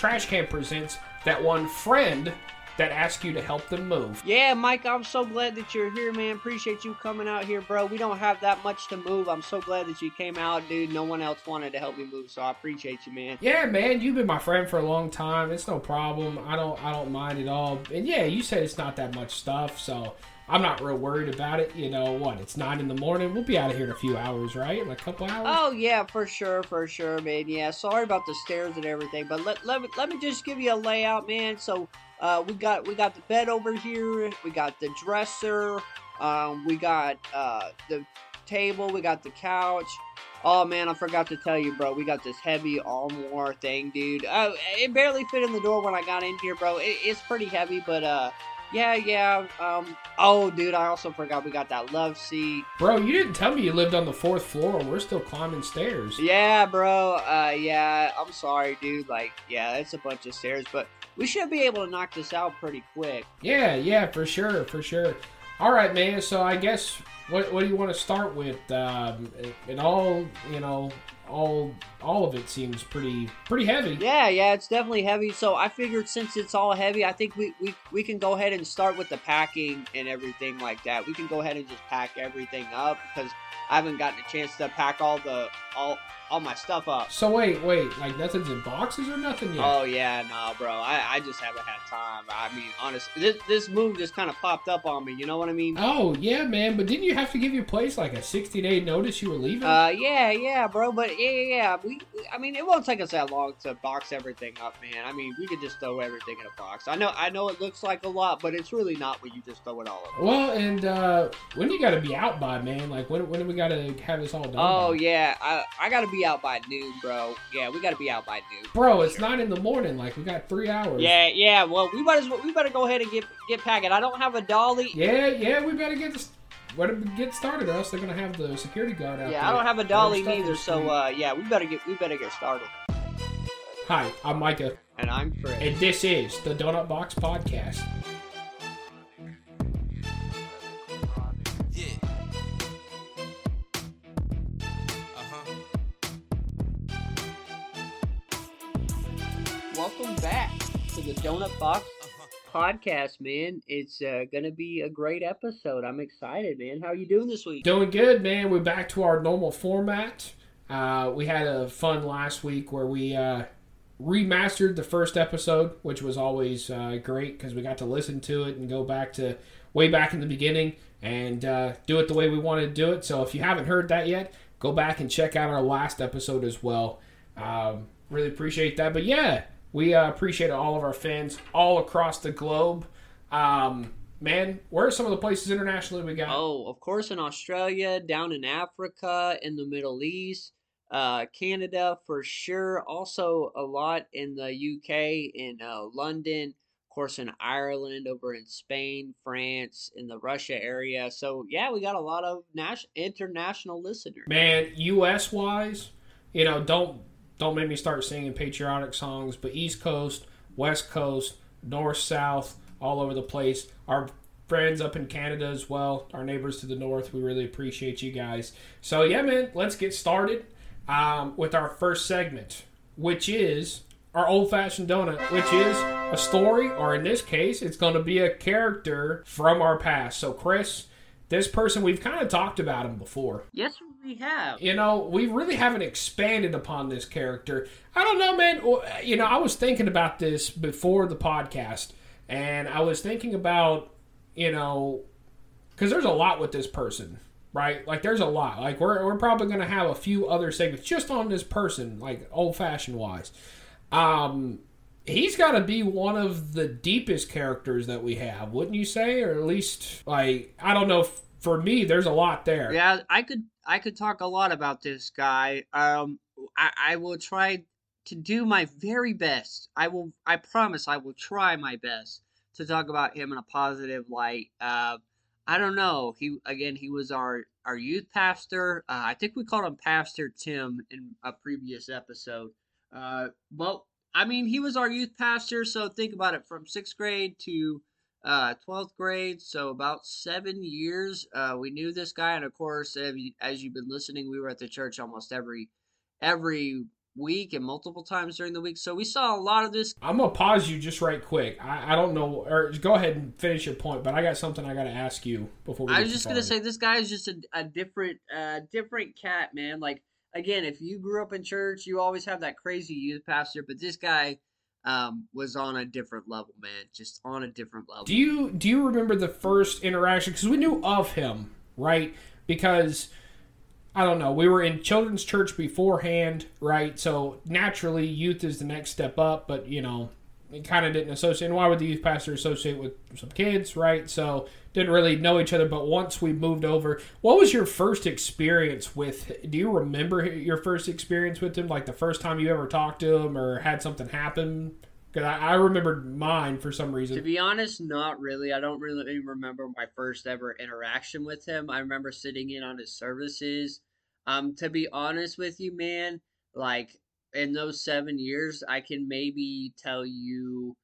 Trash Can presents that one friend that asks you to help them move. Yeah, Mike, I'm so glad that you're here, man. Appreciate you coming out here, bro. We don't have that much to move. I'm so glad that you came out, dude. No one else wanted to help me move, so I appreciate you, man. Yeah, man, you've been my friend for a long time. It's no problem. I don't I don't mind at all. And yeah, you said it's not that much stuff, so I'm not real worried about it. You know what? It's nine in the morning. We'll be out of here in a few hours, right? In a couple hours. Oh yeah, for sure, for sure, man. Yeah, sorry about the stairs and everything, but let let me let me just give you a layout, man. So uh, we got we got the bed over here, we got the dresser, um, we got uh, the table, we got the couch. Oh man, I forgot to tell you, bro. We got this heavy armoire thing, dude. Uh, it barely fit in the door when I got in here, bro. It, it's pretty heavy, but uh, yeah, yeah. Um. Oh, dude, I also forgot we got that love seat. Bro, you didn't tell me you lived on the fourth floor. We're still climbing stairs. Yeah, bro. Uh, yeah. I'm sorry, dude. Like, yeah, it's a bunch of stairs, but we should be able to knock this out pretty quick. Yeah, yeah, for sure, for sure. All right, man. So I guess what what do you want to start with? Um, it all you know, all all of it seems pretty pretty heavy. Yeah, yeah, it's definitely heavy. So I figured since it's all heavy, I think we, we, we can go ahead and start with the packing and everything like that. We can go ahead and just pack everything up because I haven't gotten a chance to pack all the all all my stuff up. So wait, wait, like nothing's in boxes or nothing yet? Oh yeah, nah, bro. I, I just haven't had time. I mean, honestly, this this move just kind of popped up on me. You know what I mean? Oh yeah, man. But didn't you have to give your place like a sixty day notice you were leaving? Uh, yeah, yeah, bro. But yeah, yeah, yeah. We, I mean, it won't take us that long to box everything up, man. I mean, we could just throw everything in a box. I know, I know, it looks like a lot, but it's really not when you just throw it all in. well, and uh, when do you got to be out by, man? Like when when do we got to have this all done? Oh by? yeah, I I gotta be out by noon, bro. Yeah, we gotta be out by noon. bro, it's nine in the morning. Like we got three hours. Yeah, yeah. Well, we might as well. We better go ahead and get get packing. I don't have a dolly. Yeah, yeah, we better get this. Better get started, or else they're gonna have the security guard out Yeah, there. I don't have a dolly neither. So uh, yeah, we better get we better get started. Hi, I'm Micah, And I'm Chris. and this is the Donut Box Podcast. Welcome back to the Donut Box podcast, man. It's uh, gonna be a great episode. I'm excited, man. How are you doing this week? Doing good, man. We're back to our normal format. Uh, we had a fun last week where we uh, remastered the first episode, which was always uh, great because we got to listen to it and go back to way back in the beginning and uh, do it the way we wanted to do it. So if you haven't heard that yet, go back and check out our last episode as well. Um, really appreciate that. But yeah, we uh, appreciate all of our fans all across the globe. Um, man, where are some of the places internationally we got? Oh, of course, in Australia, down in Africa, in the Middle East, uh, Canada for sure. Also, a lot in the UK, in uh, London, of course, in Ireland, over in Spain, France, in the Russia area. So yeah, we got a lot of nas- international listeners. man us wise you know don't don't make me start singing patriotic songs but east coast west coast north south all over the place. Our friends up in canada as well our neighbors to the north we really appreciate you guys. So yeah man let's get started um, with our first segment which is our old fashioned donut which is a story or in this case it's going to be a character from our past. So chris this person we've kind of talked about him before. Yes, we have. you know, we really haven't expanded upon this character. I don't know, man. You know, I was thinking about this before the podcast, and I was thinking about, you know, because there's a lot with this person, right? Like, there's a lot. Like, we're, we're probably going to have a few other segments just on this person, like old fashioned wise. Um, he's got to be one of the deepest characters that we have, wouldn't you say? Or at least, like, I don't know. f- For me, there's a lot there. Yeah, I could I could talk a lot about this guy. Um, I, I will try to do my very best. I will. I promise. I will try my best to talk about him in a positive light. Uh, I don't know. He again. He was our our youth pastor. Uh, I think we called him Pastor Tim in a previous episode. Uh, well, I mean, he was our youth pastor. So think about it. From sixth grade to uh 12th grade so about seven years uh we knew this guy and of course as you- as you've been listening we were at the church almost every every week and multiple times during the week. So we saw a lot of this. I'm gonna pause you just right quick. I, I don't know, or go ahead and finish your point. But I got something I got to ask you before. we I was just gonna say this guy is just a, a different, uh, different cat, man. Like again, if you grew up in church, you always have that crazy youth pastor, but this guy um, was on a different level, man. Just on a different level. Do you do you remember the first interaction? Because we knew of him, right? Because I don't know, we were in children's church beforehand, right? So naturally, youth is the next step up, but you know, kind of didn't associate. And why would the youth pastor associate with some kids, right? So didn't really know each other. But once we moved over, what was your first experience with? Do you remember your first experience with him? Like the first time you ever talked to him or had something happen? Because I, I remembered mine for some reason. To be honest, not really. I don't really remember my first ever interaction with him. I remember sitting in on his services. Um, to be honest with you, man, like in those seven years, I can maybe tell you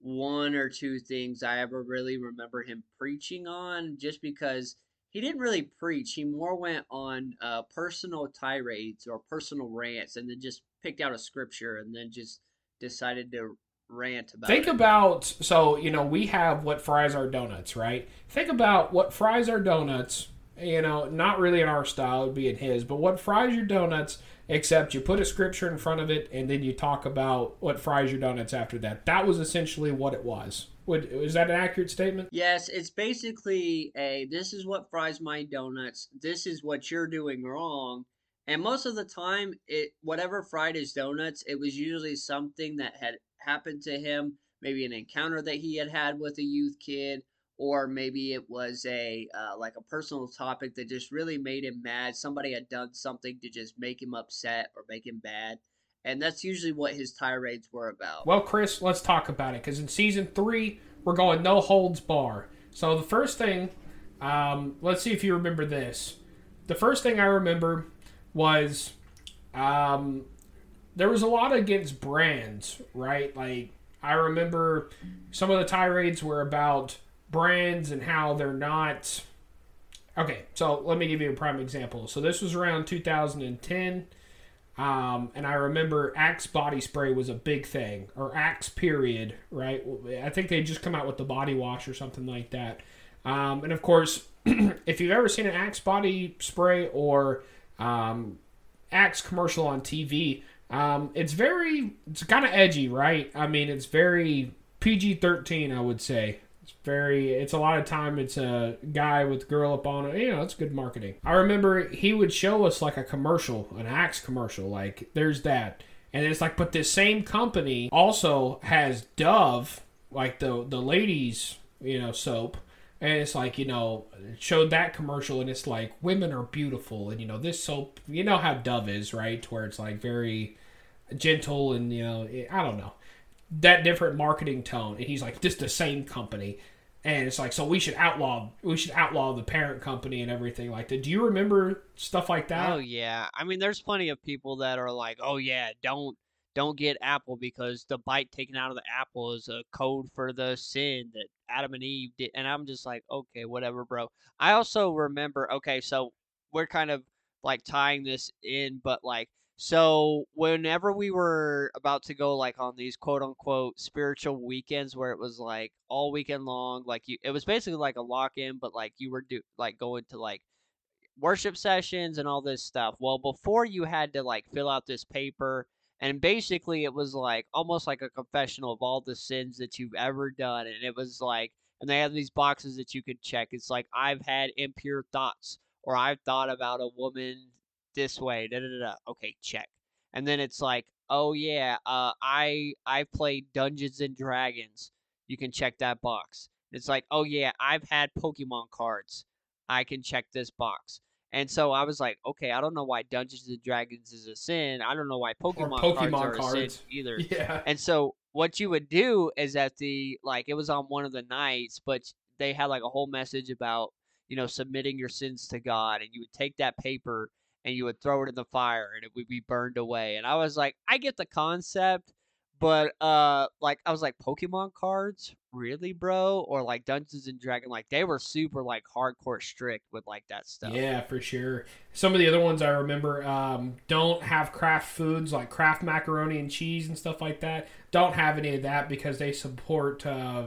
one or two things I ever really remember him preaching on, just because he didn't really preach. He more went on uh, personal tirades or personal rants, and then just picked out a scripture and then just decided to rant about Think it. about so you know we have what fries our donuts, right? Think about what fries our donuts. You know, not really in our style, it'd be in his, but what fries your donuts? Except you put a scripture in front of it, and then you talk about what fries your donuts after that. That was essentially what it was. Would is that an accurate statement? Yes, it's basically a this is what fries my donuts. This is what you're doing wrong. And most of the time, it whatever fried his donuts, it was usually something that had happened to him, maybe an encounter that he had had with a youth kid, or maybe it was a uh, like a personal topic that just really made him mad. Somebody had done something to just make him upset or make him bad, and that's usually what his tirades were about. Well, Chris, let's talk about it because in season three we're going no holds bar. So the first thing, um, let's see if you remember this. The first thing I remember was um, there was a lot against brands, right? Like I remember some of the tirades were about brands and how they're not. Okay, so let me give you a prime example. So this was around 2010. Um, and I remember Axe body spray was a big thing, or Axe period, right? I think they just come out with the body wash or something like that. Um, and of course, if you've ever seen an Axe body spray or um, Axe commercial on TV, um, it's very, it's kind of edgy, right? I mean, it's very PG 13, I would say. It's very, it's a lot of time, it's a guy with girl up on it. You know, it's good marketing. I remember he would show us like a commercial, an Axe commercial, like, there's that. And it's like, but this same company also has Dove, like the the ladies, you know, soap. And it's like, you know, showed that commercial and it's like women are beautiful and you know, this soap you know how Dove is, right? Where it's like very gentle and you know, I don't know. That different marketing tone. And he's like, just the same company. And it's like, so we should outlaw we should outlaw the parent company and everything like that. Do you remember stuff like that? Oh yeah. I mean there's plenty of people that are like, "Oh yeah, don't don't get apple because the bite taken out of the apple is a code for the sin that Adam and Eve did." And I'm just like, "Okay, whatever, bro." I also remember, okay, so we're kind of like tying this in, but like so whenever we were about to go like on these quote unquote spiritual weekends where it was like all weekend long, like you it was basically like a lock in, but like you were do like going to like worship sessions and all this stuff. Well, before you had to like fill out this paper and basically it was like almost like a confessional of all the sins that you've ever done and it was like and they have these boxes that you could check. It's like I've had impure thoughts or I've thought about a woman this way. Da, da, da, da. Okay, check. And then it's like, "Oh yeah, uh I I've played Dungeons and Dragons." You can check that box. It's like, "Oh yeah, I've had Pokemon cards." I can check this box. And so I was like, okay, I don't know why Dungeons and Dragons is a sin. I don't know why Pokemon, Pokemon cards are a sin either. Yeah. And so what you would do is at the like it was on one of the nights, but they had like a whole message about, you know, submitting your sins to God and you would take that paper and you would throw it in the fire and it would be burned away. And I was like, I get the concept, but uh, like I was like Pokemon cards, really, bro, or like Dungeons and Dragon, like they were super like hardcore strict with like that stuff. Yeah, for sure. Some of the other ones I remember um, don't have Kraft foods like Kraft macaroni and cheese and stuff like that. Don't have any of that because they support uh,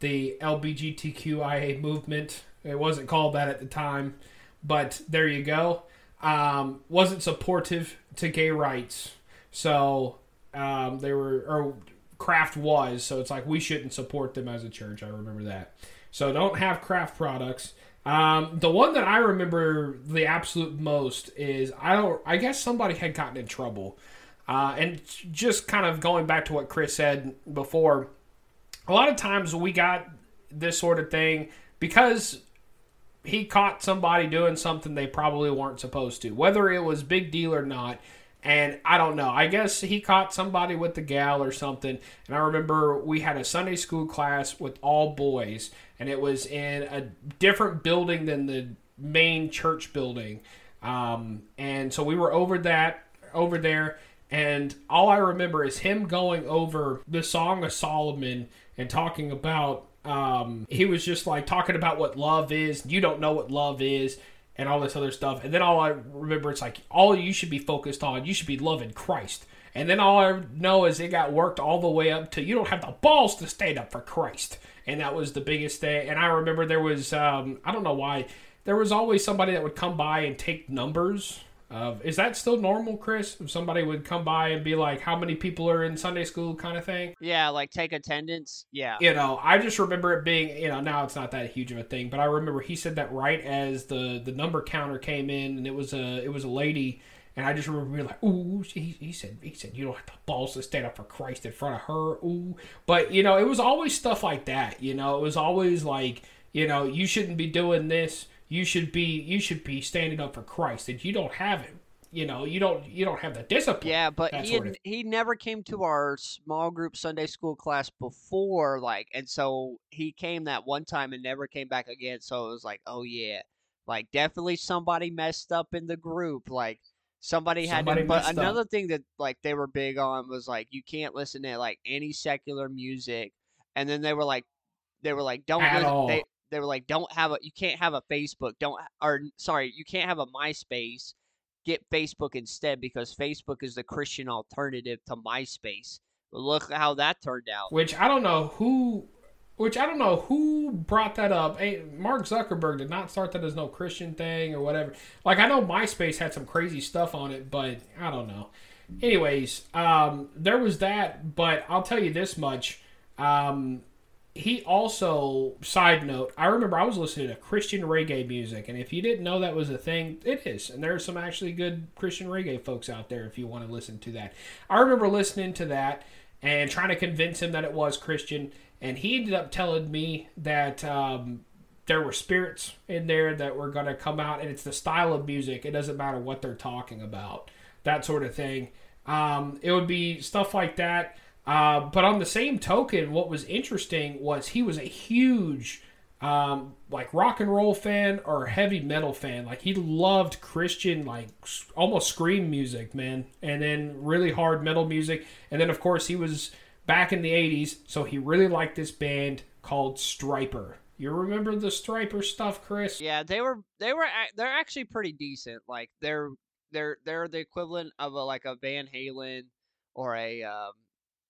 the LBGTQIA movement. It wasn't called that at the time, but there you go. Um, wasn't supportive to gay rights, so um, they were or Kraft was. So it's like we shouldn't support them as a church. I remember that. So don't have Kraft products. Um, the one that I remember the absolute most is I don't. I guess somebody had gotten in trouble, uh, and just kind of going back to what Chris said before. A lot of times we got this sort of thing because he caught somebody doing something they probably weren't supposed to, whether it was big deal or not. And I don't know. I guess he caught somebody with the gal or something. And I remember we had a Sunday school class with all boys, and it was in a different building than the main church building. Um, and so we were over that over there, and all I remember is him going over the Song of Solomon and talking about. Um, he was just like talking about what love is. You don't know what love is and all this other stuff. And then all I remember, it's like all you should be focused on, you should be loving Christ. And then all I know is it got worked all the way up to you don't have the balls to stand up for Christ. And that was the biggest thing. And I remember there was, um, I don't know why, there was always somebody that would come by and take numbers. Of, is that still normal, Chris? If somebody would come by and be like, how many people are in Sunday school kind of thing? Yeah, like take attendance. Yeah. you know i just remember it being you know now it's not that huge of a thing but i remember he said that right as the the number counter came in and it was a it was a lady and i just remember being like ooh he, he said he said you don't have the balls to stand up for christ in front of her ooh but you know it was always stuff like that you know it was always like you know you shouldn't be doing this you should be you should be standing up for christ and you don't have it you know you don't you don't have the discipline Yeah, but he had, he never came to our small group Sunday school class before, like, and so he came that one time and never came back again. So it was like, oh yeah, like definitely somebody messed up in the group, like somebody had Somebody to. But messed up. another thing that like they were big on was like you can't listen to like any secular music, and then they were like, they were like, don't At listen, all. they they were like, don't have a you can't have a Facebook, don't or sorry, you can't have a MySpace get Facebook instead because Facebook is the Christian alternative to MySpace. Look how that turned out. which I don't know who, which I don't know who brought that up. Hey, Mark Zuckerberg did not start that as no Christian thing or whatever. Like I know MySpace had some crazy stuff on it, but I don't know. Anyways, um, there was that, but I'll tell you this much. Um, he also, side note, I remember I was listening to Christian reggae music, and if you didn't know that was a thing, it is. And there are some actually good Christian reggae folks out there if you want to listen to that. I remember listening to that and trying to convince him that it was Christian, and he ended up telling me that um, there were spirits in there that were going to come out, and it's the style of music. It doesn't matter what they're talking about, that sort of thing. Um, it would be stuff like that. Uh, but on the same token, what was interesting was he was a huge, um, like rock and roll fan or heavy metal fan. Like he loved Christian, like almost scream music, man, and then really hard metal music. And then of course he was back in the '80s, so he really liked this band called Stryper. You remember the Stryper stuff, Chris? Yeah, they were they were they're actually pretty decent. Like they're they're they're the equivalent of a like a Van Halen or a um,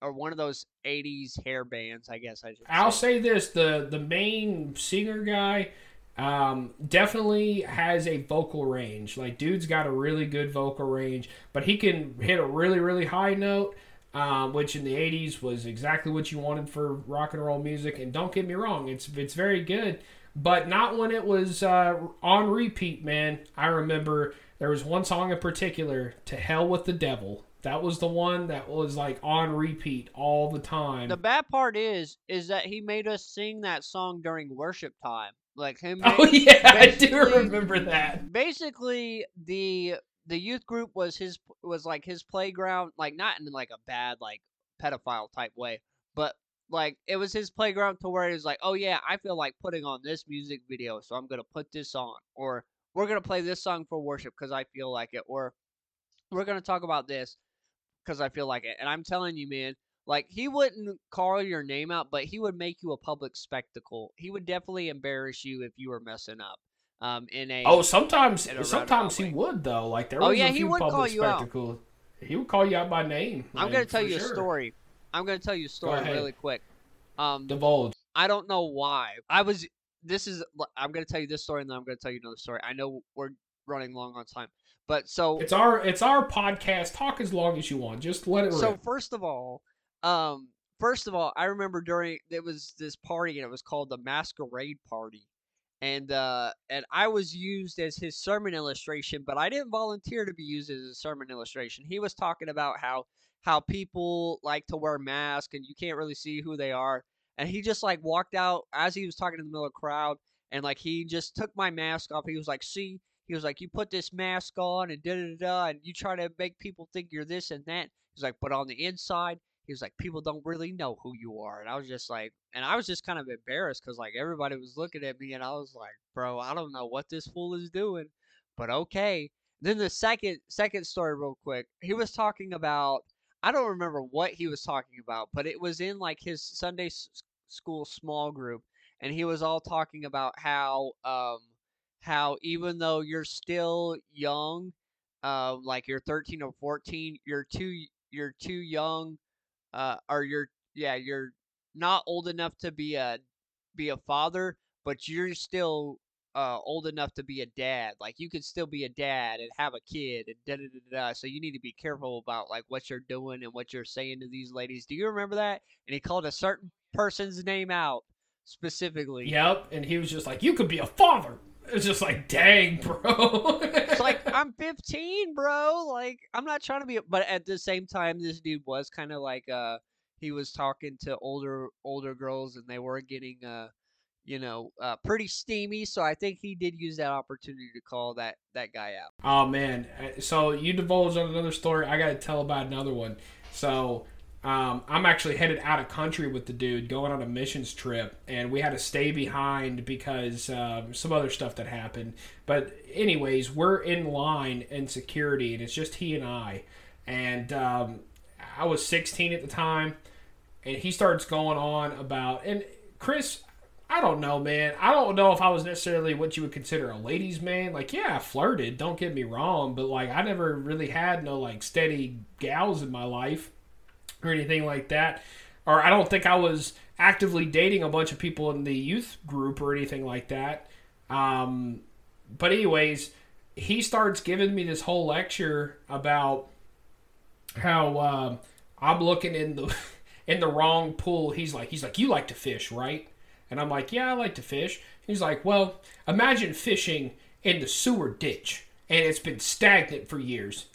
or one of those '80s hair bands, I guess I should. I'll say. say this: the the main singer guy um, definitely has a vocal range. Like, dude's got a really good vocal range, but he can hit a really really high note, um, which in the '80s was exactly what you wanted for rock and roll music. And don't get me wrong, it's it's very good, but not when it was uh, on repeat. Man, I remember there was one song in particular, "To Hell with the Devil." That was the one that was like on repeat all the time. The bad part is is that he made us sing that song during worship time. Like him. Oh yeah, I do remember that. basically the the youth group was his was like his playground like not in like a bad like pedophile type way but like it was his playground to where he was like oh yeah i feel like putting on this music video so i'm gonna put this on or we're gonna play this song for worship because i feel like it or we're gonna talk about this because i feel like it and i'm telling you man Like he wouldn't call your name out, but he would make you a public spectacle. He would definitely embarrass you if you were messing up. Um, in a Oh, sometimes a sometimes he roundabout would though. Like there Oh, was yeah, a he few would call public you out. spectacles. He would call you out by name. I'm gonna tell you a story. I'm gonna tell you a story really quick. Um, Divulge. I don't know why. I was. This is. I'm gonna tell you this story, and then I'm gonna tell you another story. I know we're running long on time, but so It's our it's our podcast. Talk as long as you want. Just let it so rip. first of all, um, first of all, I remember during there was this party, and it was called the Masquerade Party, and uh, and I was used as his sermon illustration, but I didn't volunteer to be used as a sermon illustration. He was talking about how how people like to wear masks, and you can't really see who they are, and he just like walked out as he was talking in the middle of the crowd, and like he just took my mask off. He was like, "See." He was like, "You put this mask on and da da da, and you try to make people think you're this and that." He's like, "But on the inside, he was like, people don't really know who you are." And I was just like, and I was just kind of embarrassed because like everybody was looking at me, and I was like, "Bro, I don't know what this fool is doing, but okay." Then the second second story, real quick, he was talking about. I don't remember what he was talking about, but it was in like his Sunday school small group, and he was all talking about how um how even though you're still young, uh, like you're 13 or 14, you're too you're too young, uh, or you're yeah you're not old enough to be a be a father, but you're still uh, old enough to be a dad. Like you could still be a dad and have a kid and da da da da. So you need to be careful about like what you're doing and what you're saying to these ladies. Do you remember that? And he called a certain person's name out specifically. Yep. And he was just like, "You could be a father." It's just like, dang, bro. It's like I'm 15, bro. Like I'm not trying to be, but at the same time, this dude was kind of like uh, he was talking to older older girls, and they were getting uh, you know, uh, pretty steamy. So I think he did use that opportunity to call that that guy out. Oh man! Uh, So you divulged on another story. I got to tell about another one. So um, I'm actually headed out of country with the dude, going on a missions trip, and we had to stay behind because um, some other stuff that happened. But anyways, we're in line in security, and it's just he and I. And um, I was 16 at the time, and he starts going on about and Chris. I don't know, man. I don't know if I was necessarily what you would consider a ladies' man. Like, yeah, I flirted. Don't get me wrong, but like, I never really had no like steady gals in my life or anything like that. Or I don't think I was actively dating a bunch of people in the youth group or anything like that. Um, but anyways, he starts giving me this whole lecture about how um, I'm looking in the in the wrong pool. He's like, he's like, you like to fish, right? And I'm like, yeah, I like to fish. He's like, well, imagine fishing in the sewer ditch and it's been stagnant for years.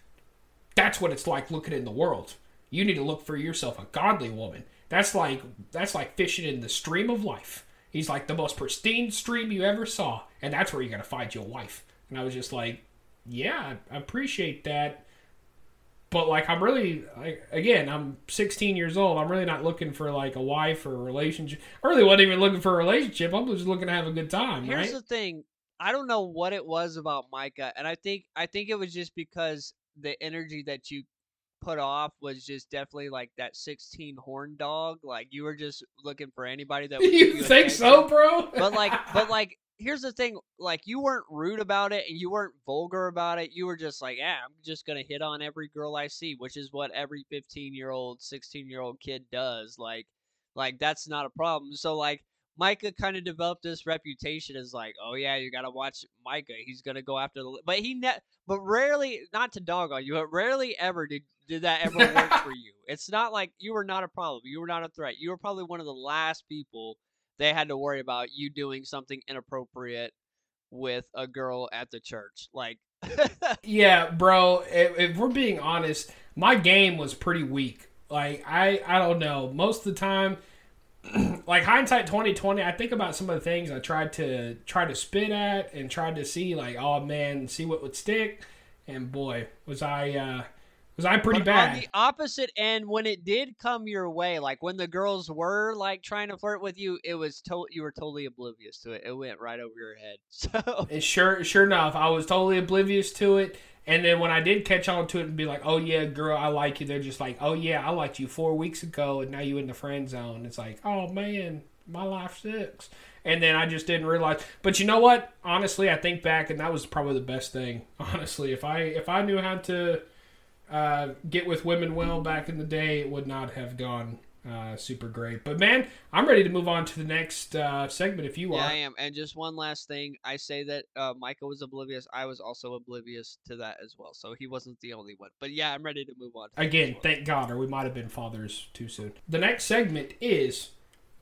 That's what it's like looking in the world. You need to look for yourself a godly woman. That's like that's like fishing in the stream of life. He's like the most pristine stream you ever saw, and that's where you got to find your wife. And I was just like, yeah, I appreciate that but like I'm really like again I'm 16 years old I'm really not looking for like a wife or a relationship I really wasn't even looking for a relationship I'm just looking to have a good time Here's right the thing. I don't know what it was about Micah, and I think I think it was just because the energy that you put off was just definitely like that 16 horn dog. Like you were just looking for anybody that you think so bro But like, but like, here's the thing. Like you weren't rude about it, and you weren't vulgar about it. You were just like, yeah, I'm just gonna hit on every girl I see, which is what every 15 year old, 16 year old kid does. Like, like that's not a problem. So like. Micah kind of developed this reputation as like, oh yeah, you gotta watch Micah. He's gonna go after the, but he ne- but rarely, not to dog on you, but rarely ever did did that ever work for you. It's not like you were not a problem. You were not a threat. You were probably one of the last people they had to worry about you doing something inappropriate with a girl at the church. Like, yeah bro if, if we're being honest my game was pretty weak like I I don't know most of the time like hindsight 2020 i think about some of the things i tried to try to spit at and tried to see like oh man see what would stick. And boy was i uh Was I'm pretty But bad? On the opposite end, when it did come your way, like when the girls were like trying to flirt with you, it was to- you were totally oblivious to it. It went right over your head. So And sure, sure enough, I was totally oblivious to it. And then when I did catch on to it and be like, "Oh yeah, girl, I like you," they're just like, "Oh yeah, I liked you four weeks ago, and now you're in the friend zone." It's like, "Oh man, my life sucks." And then I just didn't realize. But you know what? Honestly, I think back, and that was probably the best thing. Honestly, if I if I knew how to uh, get with women well back in the day, it would not have gone uh, super great. But man, I'm ready to move on to the next uh, segment. If you yeah, are, I am. And just one last thing, I say that uh, Michael was oblivious. I was also oblivious to that as well. So he wasn't the only one. But yeah, I'm ready to move on. to Again, thank God, or we might have been fathers too soon. The next segment is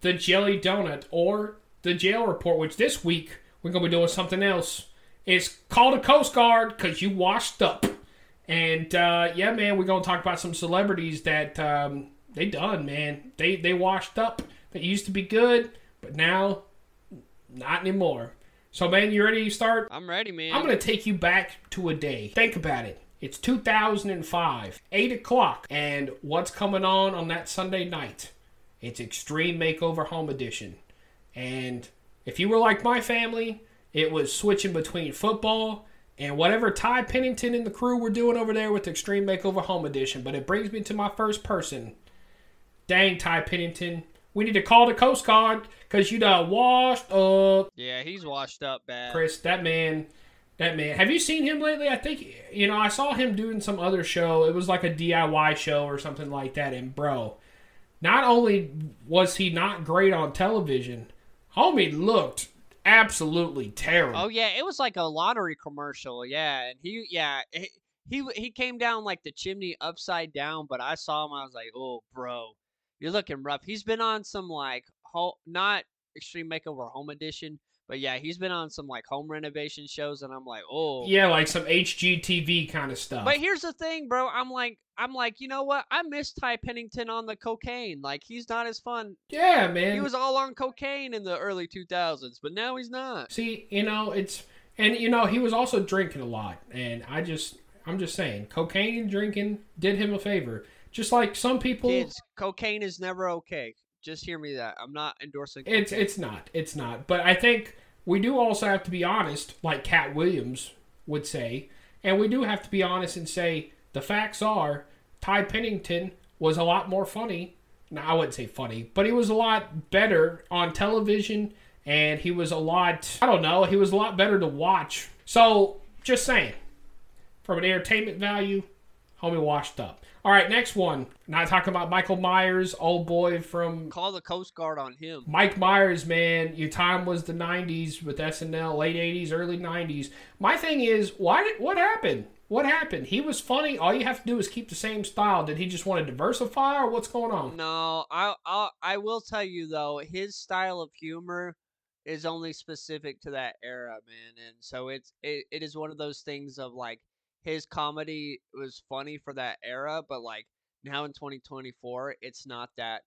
the Jelly Donut or the Jail Report, which this week we're going to be doing something else. It's called a Coast Guard because you washed up. And uh, yeah, man, we're going to talk about some celebrities that um, they done, man. They, they washed up. They used to be good, but now not anymore. So, man, you ready to start? I'm ready, man. I'm going to take you back to a day. Think about it. It's 2005, 8 o'clock, and what's coming on on that Sunday night? It's Extreme Makeover Home Edition. And if you were like my family, it was switching between football and whatever Ty Pennington and the crew were doing over there with Extreme Makeover Home Edition. But it brings me to my first person. Dang, Ty Pennington. We need to call the Coast Guard because you done washed up. yeah, he's washed up bad. Chris, that man, that man. Have you seen him lately? I think you know. I saw him doing some other show. It was like a DIY show or something like that. And bro, not only was he not great on television, homie looked absolutely terrible. Oh yeah, it was like a lottery commercial. Yeah, and he yeah he he, he came down like the chimney upside down. But I saw him, I was like, oh bro, you're looking rough. He's been on some like ho- not Extreme Makeover Home Edition, but yeah, he's been on some like home renovation shows, and I'm like, oh Yeah, like some HGTV kind of stuff. But here's the thing, bro. I'm like, I'm like, you know what? I miss Ty Pennington on the cocaine. Like, he's not as fun. yeah, man. He was all on cocaine in the early 2000s, but now he's not. See, you know, it's and you know he was also drinking a lot, and I just, I'm just saying, cocaine and drinking did him a favor. Just like some people, Kids, cocaine is never okay. Just hear me that. I'm not endorsing. It's it's not. It's not. But I think we do also have to be honest, like Katt Williams would say, and we do have to be honest and say the facts are Ty Pennington was a lot more funny. Now I wouldn't say funny, but he was a lot better on television, and he was a lot. I don't know. He was a lot better to watch. So just saying, from an entertainment value, homie washed up. All right, next one. Not talking about Michael Myers, old boy from Call the Coast Guard on him. Mike Myers, man, your time was the '90s with SNL, late '80s, early '90s. My thing is, why did what happened? What happened? He was funny. All you have to do is keep the same style. Did he just want to diversify, or what's going on? No, I I I will tell you though, his style of humor is only specific to that era, man. And so it's it, it is one of those things of like his comedy was funny for that era, but like now in 2024, it's not that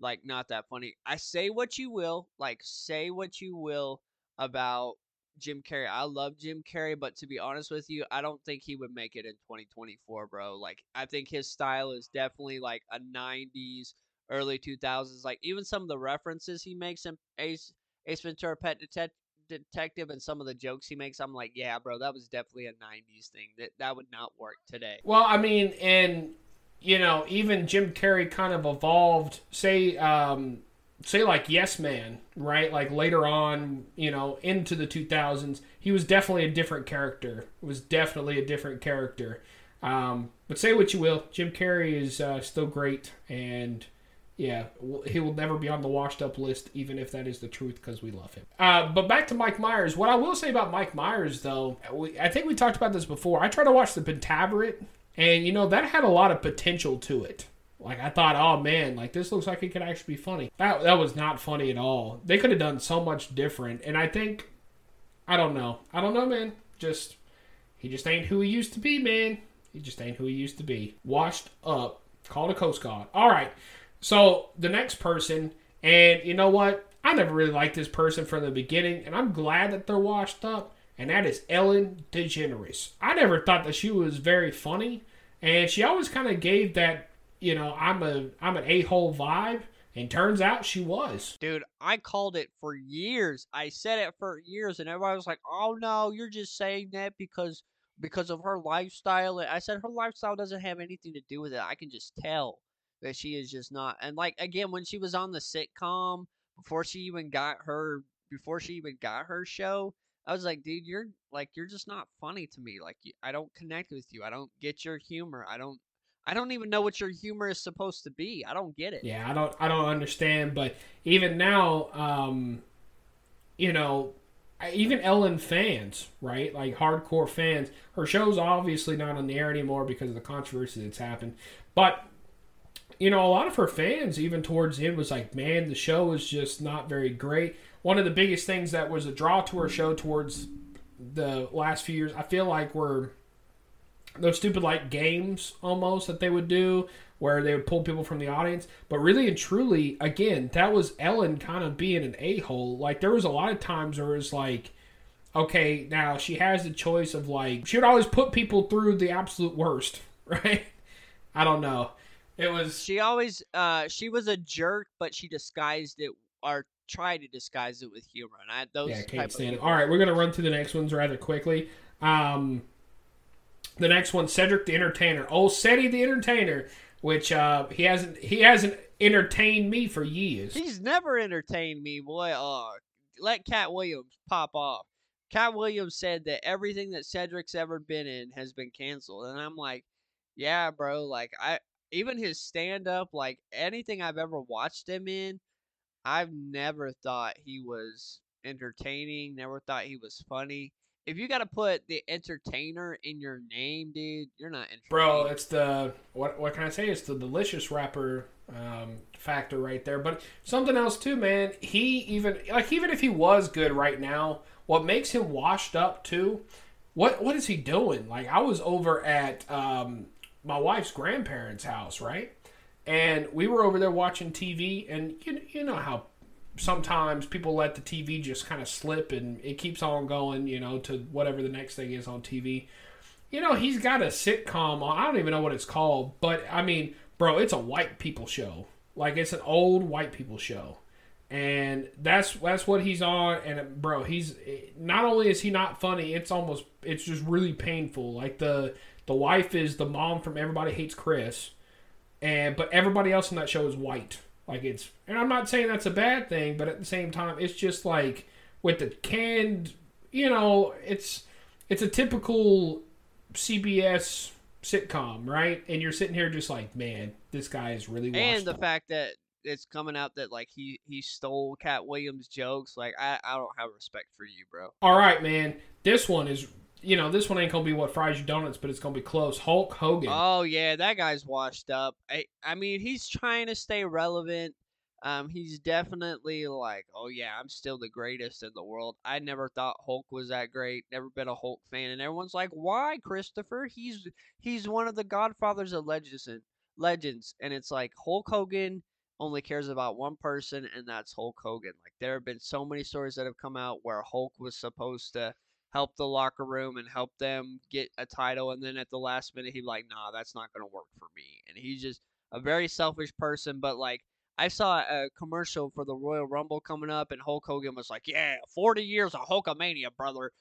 like not that funny. I say what you will, like say what you will about Jim Carrey. I love Jim Carrey, but to be honest with you, I don't think he would make it in 2024, bro. Like I think his style is definitely like a 90s, early 2000s. Like even some of the references he makes in Ace Ace Ventura: Pet Detect- Detective and some of the jokes he makes, I'm like, yeah, bro, that was definitely a 90s thing. That that would not work today. Well, I mean, and you know, even Jim Carrey kind of evolved. Say, um, say like Yes Man, right? Like later on, you know, into the 2000s, he was definitely a different character. Was definitely a different character. Um, but say what you will, Jim Carrey is uh, still great, and yeah, he will never be on the washed up list, even if that is the truth, because we love him. Uh, but back to Mike Myers. What I will say about Mike Myers, though, we, I think we talked about this before. I tried to watch the Pentaverate, and you know that had a lot of potential to it. Like I thought, oh man, like this looks like it could actually be funny. That that was not funny at all. They could have done so much different, and I think, I don't know, I don't know, man. Just he just ain't who he used to be, man. He just ain't who he used to be. Washed up. Called a Coast Guard. All right. So the next person, and you know what? I never really liked this person from the beginning, and I'm glad that they're washed up. And that is Ellen DeGeneres. I never thought that she was very funny. and she always kind of gave that you know I'm a I'm an a hole vibe, and turns out she was. Dude, I called it for years. I said it for years, and everybody was like, "Oh no, you're just saying that because because of her lifestyle." I said her lifestyle doesn't have anything to do with it. I can just tell that she is just not. And like again, when she was on the sitcom before she even got her before she even got her show, I was like, dude, you're like you're just not funny to me. Like I don't connect with you. I don't get your humor. I don't. I don't even know what your humor is supposed to be. I don't get it. Yeah, I don't I don't understand, but even now, um, you know, even Ellen fans, right? Like hardcore fans, her show's obviously not on the air anymore because of the controversy that's happened. But you know, a lot of her fans, even towards the end, was like, "Man, the show is just not very great." One of the biggest things that was a draw to her show towards the last few years, I feel like, were those stupid like games almost that they would do where they would pull people from the audience. But really and truly, again, that was Ellen kind of being an a hole. Like there was a lot of times where it's like, okay, now she has the choice of like she would always put people through the absolute worst, right? I don't know. It was She always uh she was a jerk, but she disguised it or tried to disguise it with humor. And I those yeah, I can't of stand it. All right, we're gonna run through the next ones rather quickly. Um, the next one, Cedric the Entertainer, old Ceddy the Entertainer, which uh, he hasn't he hasn't entertained me for years. He's never entertained me, boy. Oh, let Katt Williams pop off. Katt Williams said that everything that Cedric's ever been in has been canceled, and I'm like, yeah, bro. Like I even his stand up, like anything I've ever watched him in, I've never thought he was entertaining. Never thought he was funny. If you got to put the entertainer in your name, dude, you're not entertaining. Bro, it's the what what can I say? It's the delicious rapper um, factor right there. But something else too, man. He even like even if he was good right now, what makes him washed up too? What what is he doing? Like I was over at um, my wife's grandparents' house, right? And we were over there watching TV, and you you know how sometimes people let the TV just kind of slip, and it keeps on going, you know, to whatever the next thing is on TV. You know, he's got a sitcom on. I don't even know what it's called, but I mean, bro, it's a white people show. Like it's an old white people show, and that's that's what he's on. And bro, he's not only is he not funny, it's almost it's just really painful. Like the the wife is the mom from Everybody Hates Chris, and but everybody else in that show is white. Like it's, and I'm not saying that's a bad thing, but at the same time, it's just like with the canned, you know, it's it's a typical CBS sitcom, right? And you're sitting here just like, man, this guy is really and the up. fact that it's coming out that like he he stole Katt Williams' jokes, like I I don't have respect for you, bro. All right, man, this one is, you know, this one ain't gonna be what fries your donuts, but it's gonna be close. Hulk Hogan. Oh yeah, that guy's washed up. I I mean he's trying to stay relevant. Um, he's definitely like, oh yeah, I'm still the greatest in the world. I never thought Hulk was that great. Never been a Hulk fan, and everyone's like, why, Christopher? He's he's one of the godfathers of legends. Legends, and it's like Hulk Hogan only cares about one person, and that's Hulk Hogan. Like there have been so many stories that have come out where Hulk was supposed to help the locker room and help them get a title, and then at the last minute he's like, nah, that's not gonna work for me. And he's just a very selfish person, but like. I saw a commercial for the Royal Rumble coming up, and Hulk Hogan was like, "Yeah, 40 years of Hulkamania, brother.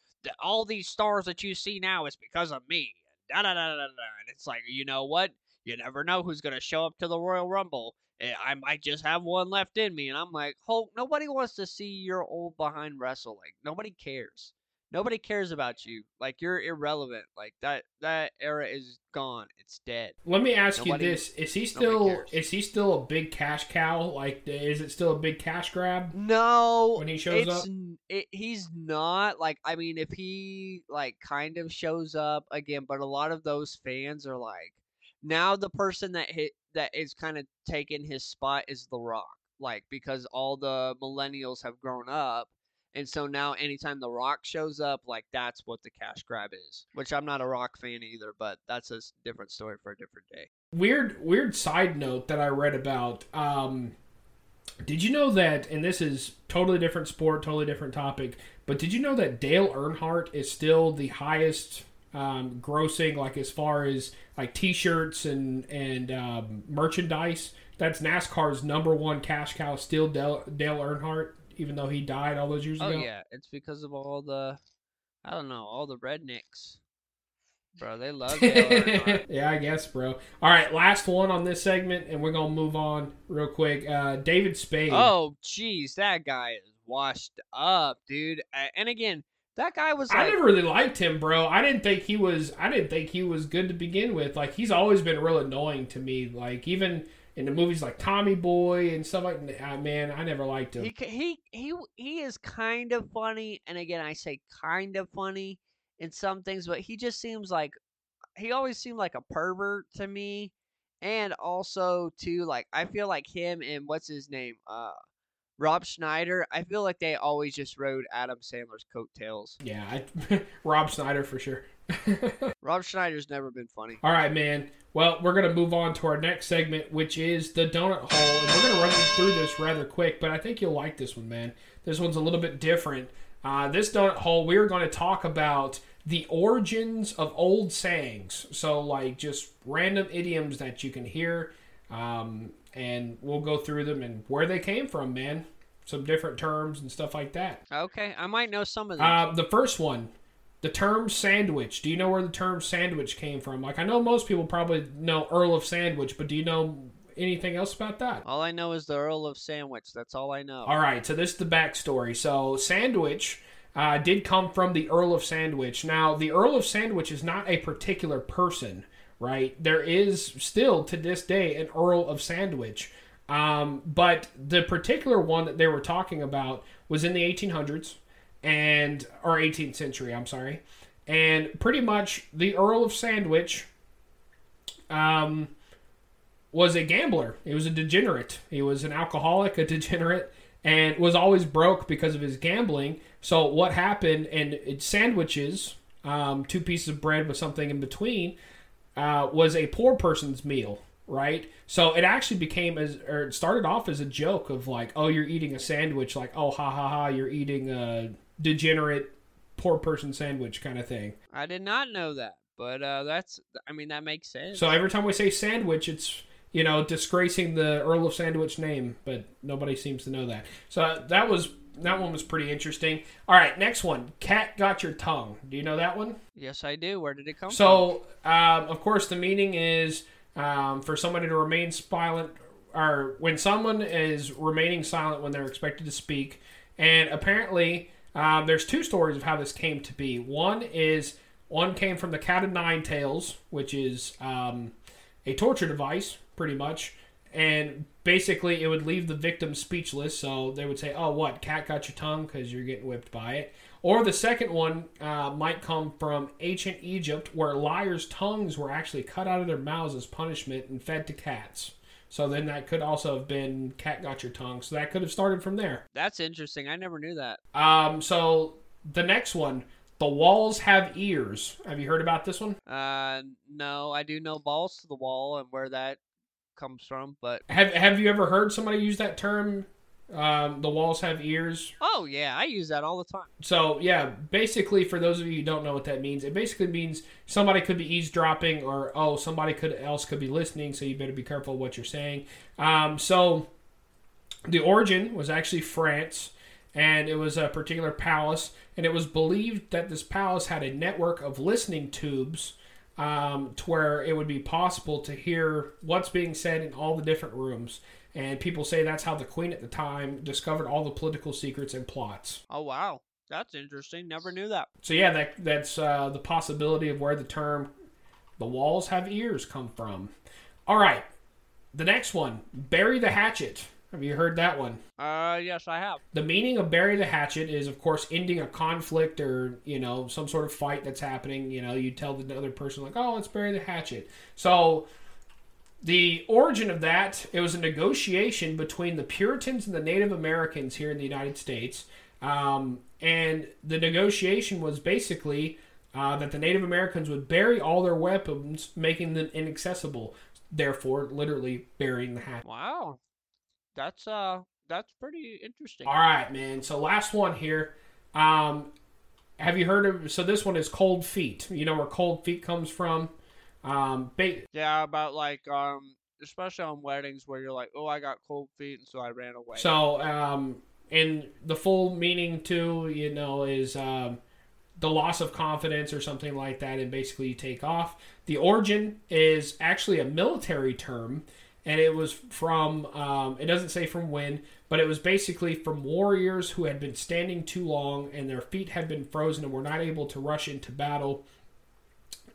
All these stars that you see now is because of me." Da da da da da. And it's like, you know what? You never know who's gonna show up to the Royal Rumble. I might just have one left in me, and I'm like, Hulk. Nobody wants to see your old behind wrestling. Nobody cares. Nobody cares about you. Like you're irrelevant. Like that that era is gone. It's dead. Let me ask Nobody- you this: Is he still is he still a big cash cow? Like, is it still a big cash grab? No, When he shows it's, up? It, he's not like. I mean, if he like kind of shows up again, but a lot of those fans are like, now the person that hit that is kind of taking his spot is The Rock, like because all the millennials have grown up. And so now, anytime The Rock shows up, like that's what the cash grab is. Which I'm not a Rock fan either, but that's a different story for a different day. Weird, weird side note that I read about. Um, did you know that? And this is totally different sport, totally different topic. But did you know that Dale Earnhardt is still the highest um, grossing, like as far as like T-shirts and and um, merchandise. That's NASCAR's number one cash cow, still Dale, Dale Earnhardt, even though he died all those years Oh ago. yeah, it's because of all the, I don't know, all the rednecks, bro. They love yeah, I guess, bro. All right, last one on this segment, and we're gonna move on real quick. Uh, David Spade. Oh, jeez, that guy is washed up, dude. And again, that guy was I never really liked him, bro. I didn't think he was. I didn't think he was good to begin with. Like he's always been real annoying to me. Like even in the movies like Tommy Boy and stuff like that. Uh, man, I never liked him. he he he he is kind of funny, and again, I say kind of funny in some things, but he just seems like he always seemed like a pervert to me, and also too like I feel like him and what's his name, uh, Rob Schneider. I feel like they always just rode Adam Sandler's coattails. yeah, I, Rob Schneider for sure. Rob Schneider's never been funny. All right, man. Well, we're gonna move on to our next segment, which is the donut hole, and we're gonna run through this rather quick. But I think you'll like this one, man. This one's a little bit different. Uh, this donut hole, we're going to talk about the origins of old sayings. So, like, just random idioms that you can hear, um, and we'll go through them and where they came from, man. Some different terms and stuff like that. Okay, I might know some of them. Uh, the first one, the term sandwich. Do you know where the term sandwich came from? Like, I know most people probably know Earl of Sandwich, but do you know anything else about that? all I know is the Earl of Sandwich. That's all I know. All right, so this is the backstory. So, Sandwich uh, did come from the Earl of Sandwich. Now, the Earl of Sandwich is not a particular person, right? There is still to this day an Earl of Sandwich. Um, but the particular one that they were talking about was in the 1800s and or 18th century, I'm sorry. And pretty much the Earl of Sandwich um, was a gambler. He was a degenerate. He was an alcoholic, a degenerate, and was always broke because of his gambling. So what happened? And it, sandwiches, um, two pieces of bread with something in between, uh, was a poor person's meal. Right, so it actually became as, or it started off as a joke of like, oh, you're eating a sandwich, like, oh, ha ha ha, you're eating a degenerate poor person sandwich kind of thing. I did not know that, but uh, that's. I mean, that makes sense. So every time we say sandwich, it's you know disgracing the Earl of Sandwich name, but nobody seems to know that. So that was that one was pretty interesting. All right, next one. Cat got your tongue. Do you know that one? yes, I do. Where did it come from? So um, of course the meaning is um, for somebody to remain silent, or when someone is remaining silent when they're expected to speak. And apparently, um, there's two stories of how this came to be. One is one came from the cat of nine tails, which is um, a torture device, pretty much. And basically, it would leave the victim speechless. So they would say, "Oh, what? Cat got your tongue because you're getting whipped by it." Or the second one uh, might come from ancient Egypt, where liars' tongues were actually cut out of their mouths as punishment and fed to cats. So then that could also have been cat got your tongue. So that could have started from there. That's interesting. I never knew that. Um, so the next one, the walls have ears. Have you heard about this one? Uh, no, I do know balls to the wall and where that comes from, but Have Have you ever heard somebody use that term? Um, the walls have ears. oh yeah, I use that all the time. So yeah, basically, for those of you who don't know what that means, it basically means somebody could be eavesdropping, or oh, somebody could else could be listening. So you better be careful what you're saying. Um, so the origin was actually France, and it was a particular palace, and it was believed that this palace had a network of listening tubes. Um, to where it would be possible to hear what's being said in all the different rooms. And people say that's how the queen at the time discovered all the political secrets and plots. Oh wow, that's interesting. Never knew that. So yeah, that that's uh, the possibility of where the term "the walls have ears" come from. All right, the next one, bury the hatchet. Have you heard that one? Uh, yes, I have. The meaning of bury the hatchet is, of course, ending a conflict or you know some sort of fight that's happening. You know, you tell the other person like, "Oh, let's bury the hatchet." So the origin of that it was a negotiation between the Puritans and the Native Americans here in the United States, um, and the negotiation was basically uh, that the Native Americans would bury all their weapons, making them inaccessible. Therefore, literally burying the hatchet. Wow, that's uh, that's pretty interesting. All right, man. So last one here. Um, have you heard of? So this one is cold feet. You know where cold feet comes from? Um, ba- Yeah, about like um, especially on weddings where you're like, oh, I got cold feet, and so I ran away. So, um, and the full meaning too, you know, is um, the loss of confidence or something like that, and basically you take off. The origin is actually a military term, and it was from, um, it doesn't say from when, but it was basically from warriors who had been standing too long and their feet had been frozen and were not able to rush into battle.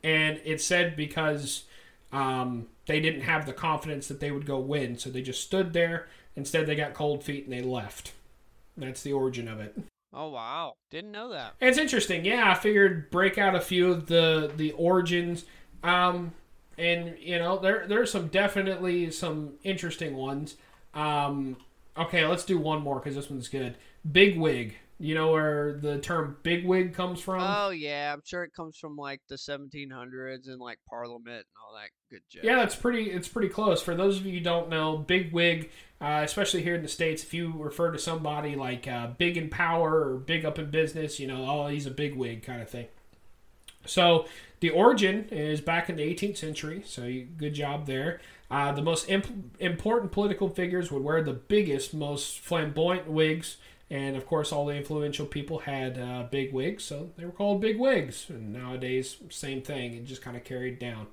And it said because um, they didn't have the confidence that they would go win, so they just stood there. Instead, they got cold feet and they left. That's the origin of it. oh wow, didn't know that. And it's interesting. Yeah, I figured break out a few of the the origins. Um, and you know, there there's some definitely some interesting ones. Um, okay, let's do one more because this one's good. Big wig. You know where the term big wig comes from? Oh yeah, I'm sure it comes from like the 1700s and like Parliament and all that good jazz. Yeah, that's pretty. It's pretty close. For those of you who don't know, big wig, uh, especially here in the states, if you refer to somebody like uh, big in power or big up in business, you know, oh, he's a big wig kind of thing. So the origin is back in the 18th century. So you, good job there. Uh, the most imp- important political figures would wear the biggest, most flamboyant wigs. And of course, all the influential people had uh, big wigs, so they were called big wigs. And nowadays, same thing. It just kind of carried down.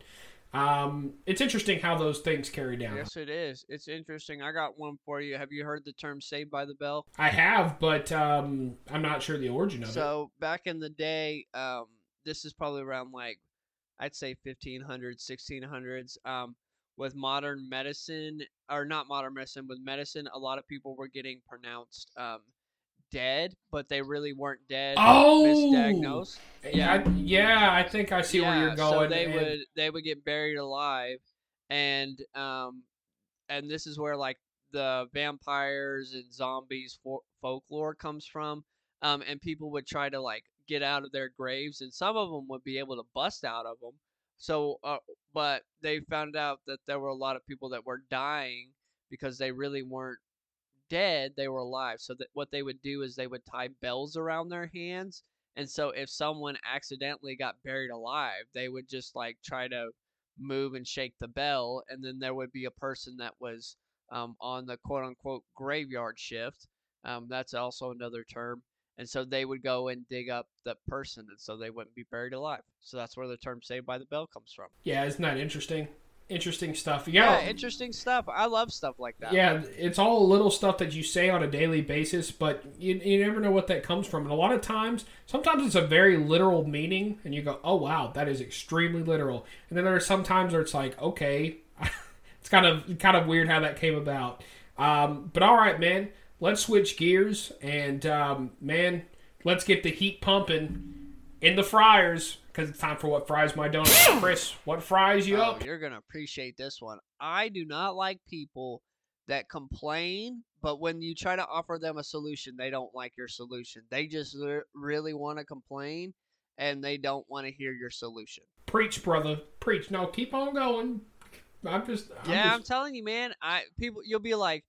Um, it's interesting how those things carry down. Yes, it is. It's interesting. I got one for you. Have you heard the term "Saved by the Bell"? I have, but um, I'm not sure the origin of it. So back in the day, um, this is probably around like I'd say 1500s, 1600s. Um, with modern medicine, or not modern medicine, with medicine, a lot of people were getting pronounced um, dead, but they really weren't dead. Oh! misdiagnosed. Yeah, Yeah. I, yeah, I think I see where you're going. So they and- would they would get buried alive, and um, and this is where like the vampires and zombies fo- folklore comes from. Um, and people would try to like get out of their graves, and some of them would be able to bust out of them. So, uh, but they found out that there were a lot of people that were dying because they really weren't dead; they were alive. So that what they would do is they would tie bells around their hands and so if someone accidentally got buried alive, they would just like try to move and shake the bell, and then there would be a person that was um, on the quote unquote graveyard shift. Um, that's also another term. And so they would go and dig up the person, and so they wouldn't be buried alive. So that's where the term "saved by the bell" comes from. yeah, isn't that interesting? Interesting stuff. Yeah, Yeah, interesting stuff. I love stuff like that. yeah, it's all little stuff that you say on a daily basis, but you, you never know what that comes from. And a lot of times, sometimes it's a very literal meaning, and you go, "Oh wow, that is extremely literal." And then there are some times where it's like, "Okay, it's kind of kind of weird how that came about." Um, but all right, man, let's switch gears, and um, man, let's get the heat pumping in the fryers because it's time for what fries my donuts. Chris, what fries you Oh, up? you're gonna appreciate this one. I do not like people that complain, but when you try to offer them a solution, they don't like your solution. They just re- really want to complain, and they don't want to hear your solution. Preach, brother, preach. No, keep on going. I'm just, I'm yeah, I'm telling you, man. I people, you'll be like,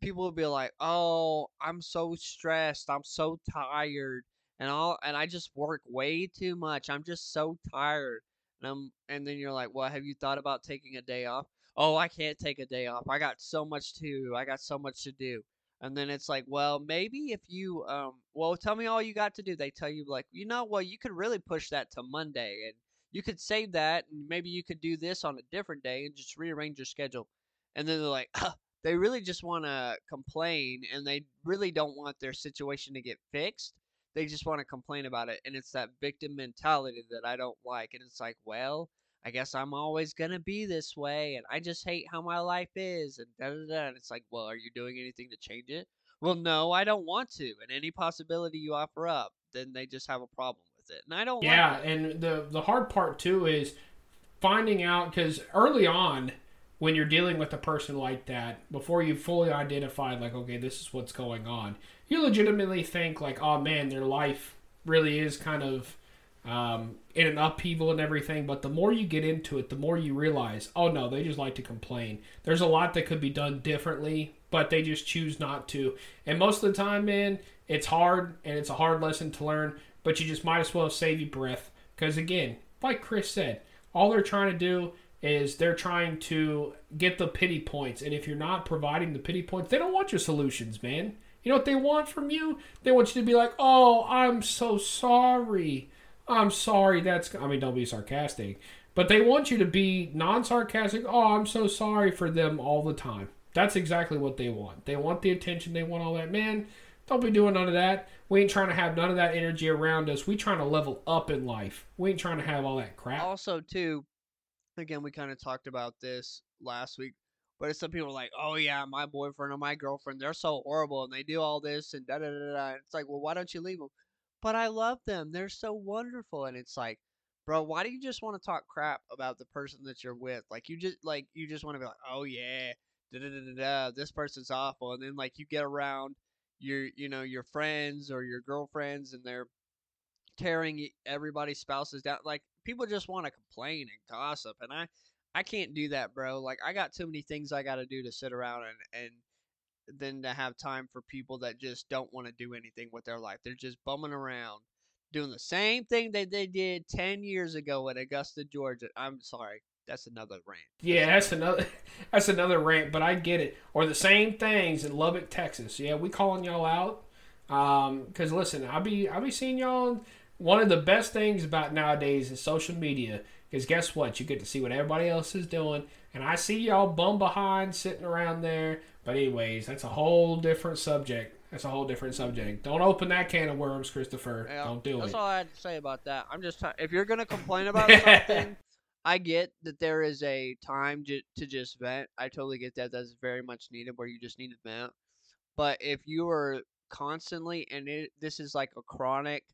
people will be like, "Oh, I'm so stressed. I'm so tired, and all, and I just work way too much. I'm just so tired." And I'm, and then you're like, "Well, have you thought about taking a day off?" Oh, I can't take a day off. I got so much to. I got so much to do. And then it's like, well, maybe if you, um, well, tell me all you got to do. They tell you like, you know, well, you could really push that to Monday, and you could save that, and maybe you could do this on a different day, and just rearrange your schedule. And then they're like, they really just want to complain, and they really don't want their situation to get fixed. They just want to complain about it, and it's that victim mentality that I don't like. And it's like, well, I guess I'm always gonna be this way, and I just hate how my life is, and da da da. And it's like, well, are you doing anything to change it? Well, no, I don't want to. And any possibility you offer up, then they just have a problem with it, and I don't. yeah. like. And the the hard part too is finding out because early on, when you're dealing with a person like that, before you fully identified, like, okay, this is what's going on, you legitimately think like, oh man, their life really is kind of um, in an upheaval and everything. But the more you get into it, the more you realize, oh no, they just like to complain. There's a lot that could be done differently, but they just choose not to. And most of the time, man, it's hard and it's a hard lesson to learn. but you just might as well save your breath. Because again, like Chris said, all they're trying to do is they're trying to get the pity points. And if you're not providing the pity points, they don't want your solutions, man. You know what they want from you? They want you to be like, oh, I'm so sorry. I'm sorry. That's, I mean, don't be sarcastic. But they want you to be non sarcastic. Oh, I'm so sorry for them all the time. That's exactly what they want. They want the attention. They want all that. Man, don't be doing none of that. We ain't trying to have none of that energy around us. We trying to level up in life. We ain't trying to have all that crap. Also, too, again, we kind of talked about this last week, but some people are like, "Oh yeah, my boyfriend or my girlfriend, they're so horrible and they do all this and da da da da." It's like, well, why don't you leave them? But I love them. They're so wonderful, and it's like, bro, why do you just want to talk crap about the person that you're with? Like you just like you just want to be like, "Oh yeah, da da da da this person's awful," and then like you get around your you know your friends or your girlfriends and they're tearing everybody's spouses down like people just want to complain and gossip and i i can't do that bro like i got too many things i got to do to sit around and and then to have time for people that just don't want to do anything with their life they're just bumming around doing the same thing that they did 10 years ago at augusta georgia i'm sorry that's another rant Yeah, that's another that's another rant, but I get it. Or the same things in Lubbock, Texas. Yeah, we calling y'all out. Um, cause listen, I'll be I'll be seeing y'all. One of the best things about nowadays is social media. Cause guess what? You get to see what everybody else is doing, and I see y'all bum behind sitting around there. But anyways, that's a whole different subject. That's a whole different subject. Don't open that can of worms, Christopher. Yeah, Don't do That's it. That's all I had to say about that. I'm just try- if you're gonna complain about something, I get that there is a time ju- to just vent. I totally get that. That's very much needed where you just need to vent. But if you are constantly and it, this is like a chronic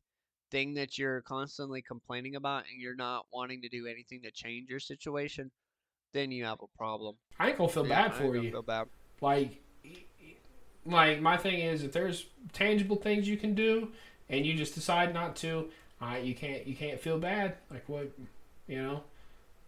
thing that you're constantly complaining about and you're not wanting to do anything to change your situation, then you have a problem. I ain't gonna feel Yeah, bad I for you. Feel bad. like like my thing is if there's tangible things you can do and you just decide not to uh, you can't you can't feel bad like what you know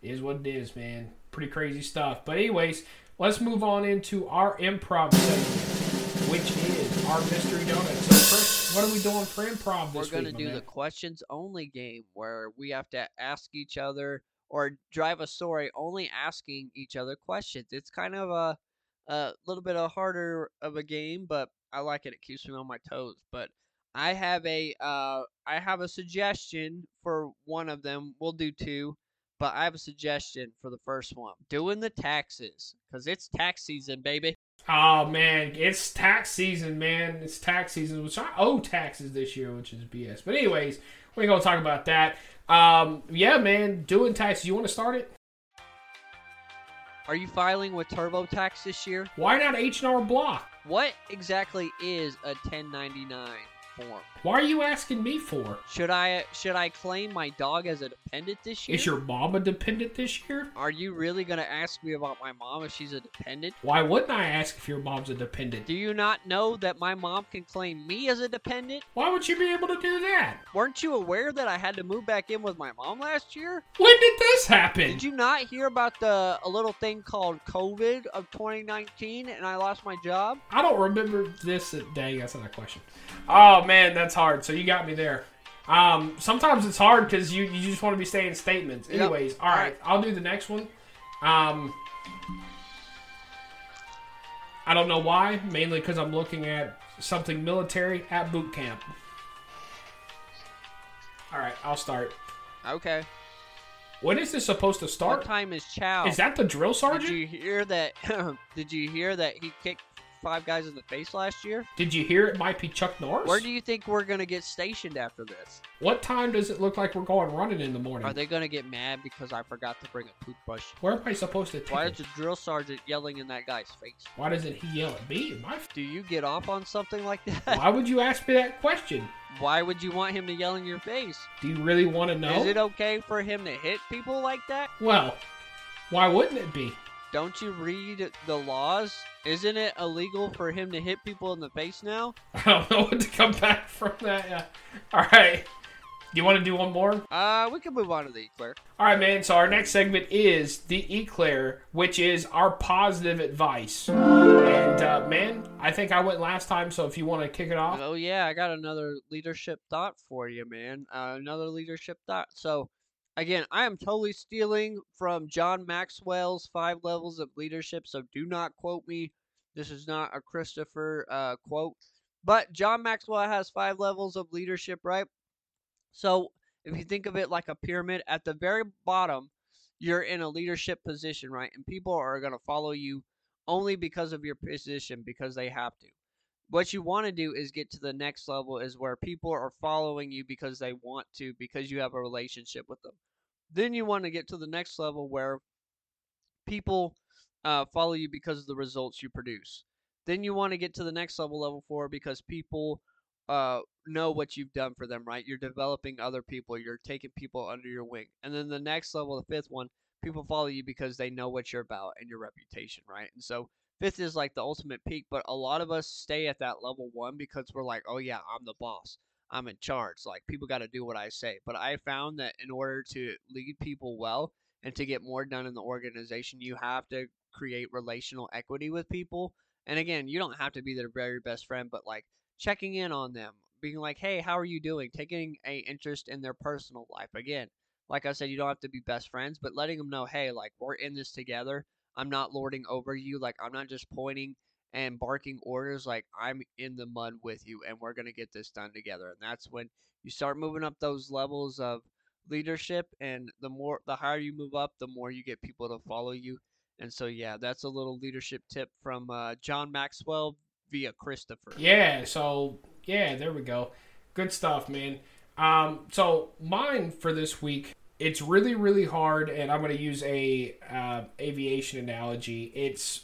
is what it is man pretty crazy stuff but anyways let's move on into our improv segment which is our mystery donut so chris what are we doing for improv We're this gonna week my do man? the questions only game where we have to ask each other or drive a story only asking each other questions. It's kind of a a little bit of harder of a game, but I like it. It keeps me on my toes. But I have a uh I have a suggestion for one of them. We'll do two, but I have a suggestion for the first one. Doing the taxes cuz it's tax season, baby. Oh man, it's tax season, man. It's tax season, which I owe taxes this year, which is BS. But anyways, we ain't gonna talk about that. Um, yeah, man, doing taxes. You want to start it? Are you filing with TurboTax this year? Why not H and R Block? What exactly is a 1099 form? Why are you asking me for? Should I should I claim my dog as a dependent this year? Is your mom a dependent this year? Are you really gonna ask me about my mom if she's a dependent? Why wouldn't I ask if your mom's a dependent? Do you not know that my mom can claim me as a dependent? Why would you be able to do that? Weren't you aware that I had to move back in with my mom last year? When did this happen? Did you not hear about the a little thing called COVID of 2019 and I lost my job? I don't remember this. day. that's not a question. Oh man, that's hard. So you got me there. Um, sometimes it's hard because you, you just want to be saying statements. Yep. Anyways, all right, I'll do the next one. Um, I don't know why. Mainly because I'm looking at something military at boot camp. All right, I'll start. Okay. When is this supposed to What start? time is chow? Is that the drill sergeant? Did you hear that? did you hear that he kicked five guys in the face last year? Did you hear it might be Chuck Norris? Where do you think we're gonna get stationed after this? what time does it look like we're going running in the morning? Are they gonna get mad because I forgot to bring a toothbrush? Where am I supposed to take Why is the drill sergeant yelling in that guy's face? Why doesn't he yell at me? My Do you get off on something like that? Why would you ask me that question? Why would you want him to yell in your face? Do you really want to know? Is it okay for him to hit people like that? well, why wouldn't it be? Don't you read the laws? Isn't it illegal for him to hit people in the face now? I don't know what to come back from that. Yeah. All right. Do you want to do one more? Uh, we can move on to the eclair. All right, man. So our next segment is the eclair, which is our positive advice. And uh, man, I think I went last time. So if you want to kick it off, Oh yeah, I got another leadership thought for you, man. Uh, another leadership thought. So, again, I am totally stealing from John Maxwell's Five Levels of Leadership. So do not quote me. This is not a Christopher uh, quote, but John Maxwell has five levels of leadership, right? So if you think of it like a pyramid, at the very bottom, you're in a leadership position, right? And people are going to follow you only because of your position, because they have to what you want to do is get to the next level is where people are following you because they want to because you have a relationship with them. Then you want to get to the next level where people uh, follow you because of the results you produce. Then you want to get to the next level level four because people uh, know what you've done for them right? You're developing other people you're taking people under your wing. And then the next level the fifth one people follow you because they know what you're about and your reputation right? And so fifth is like the ultimate peak, but a lot of us stay at that level one because we're like, oh yeah, I'm the boss. I'm in charge. Like people got to do what I say. But I found that in order to lead people well and to get more done in the organization, you have to create relational equity with people. And again, you don't have to be their very best friend, but like checking in on them, being like, hey, how are you doing? Taking a interest in their personal life. Again, like I said, you don't have to be best friends, but letting them know, hey, like we're in this together. I'm not lording over you. Like I'm not just pointing and barking orders. Like I'm in the mud with you, and we're gonna get this done together. And that's when you start moving up those levels of leadership. And the more, the higher you move up, the more you get people to follow you. And so yeah, that's a little leadership tip from uh, John Maxwell via Christopher. yeah. So yeah, there we go. Good stuff, man. Um, so mine for this week, it's really really hard, and I'm going to use a uh, aviation analogy. It's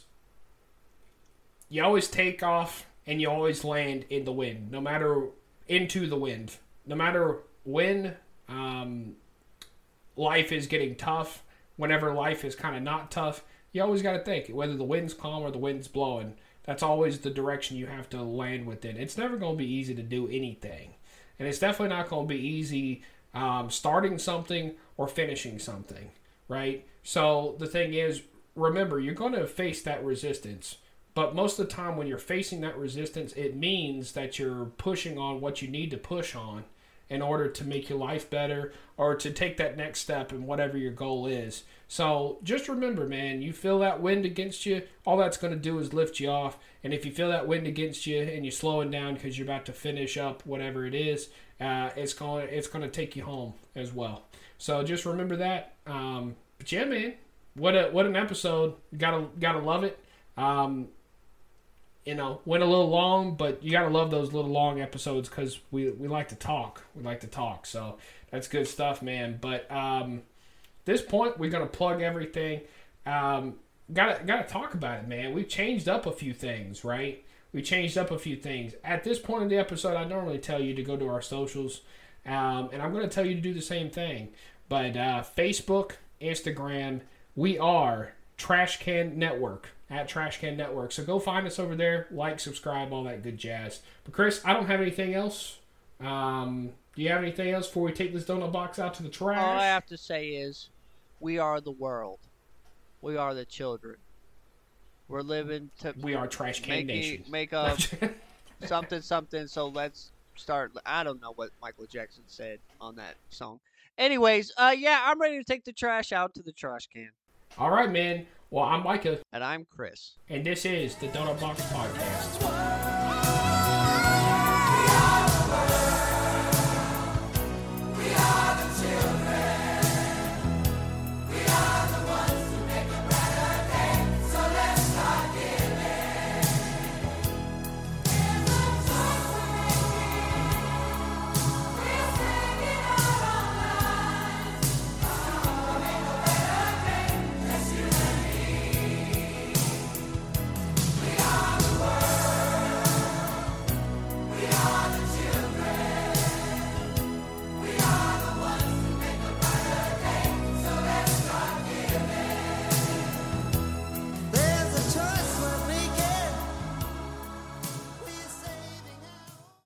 you always take off and you always land in the wind, no matter into the wind, no matter when um, life is getting tough. Whenever life is kind of not tough, you always got to think whether the wind's calm or the wind's blowing. That's always the direction you have to land within. It's never going to be easy to do anything, and it's definitely not going to be easy um, starting something or finishing something, right? So the thing is, remember, you're going to face that resistance. But most of the time, when you're facing that resistance, it means that you're pushing on what you need to push on in order to make your life better or to take that next step in whatever your goal is. So just remember, man, you feel that wind against you, all that's going to do is lift you off. And if you feel that wind against you and you're slowing down because you're about to finish up whatever it is, uh, it's going it's going to take you home as well. So just remember that. Um, but yeah, man, what a what an episode! Gotta gotta love it. Um, you know, went a little long, but you gotta love those little long episodes because we we like to talk. We like to talk, so that's good stuff, man. But um, this point, we're gonna plug everything. Um, gotta gotta talk about it, man. We've changed up a few things, right? We changed up a few things. At this point in the episode, I normally tell you to go to our socials, um, and I'm gonna tell you to do the same thing. But uh, Facebook, Instagram, we are Trash Can Network at Trash Can Network. So go find us over there, like, subscribe, all that good jazz. But Chris, I don't have anything else. Um, do you have anything else before we take this donut box out to the trash? All I have to say is, we are the world. We are the children. We're living to we are Trash Can make, Nation. make a something something. So let's start. I don't know what Michael Jackson said on that song. Anyways, uh, yeah, I'm ready to take the trash out to the trash can, all right, man. Well, I'm Micah, and I'm Chris. and this is the Donut Box Podcast.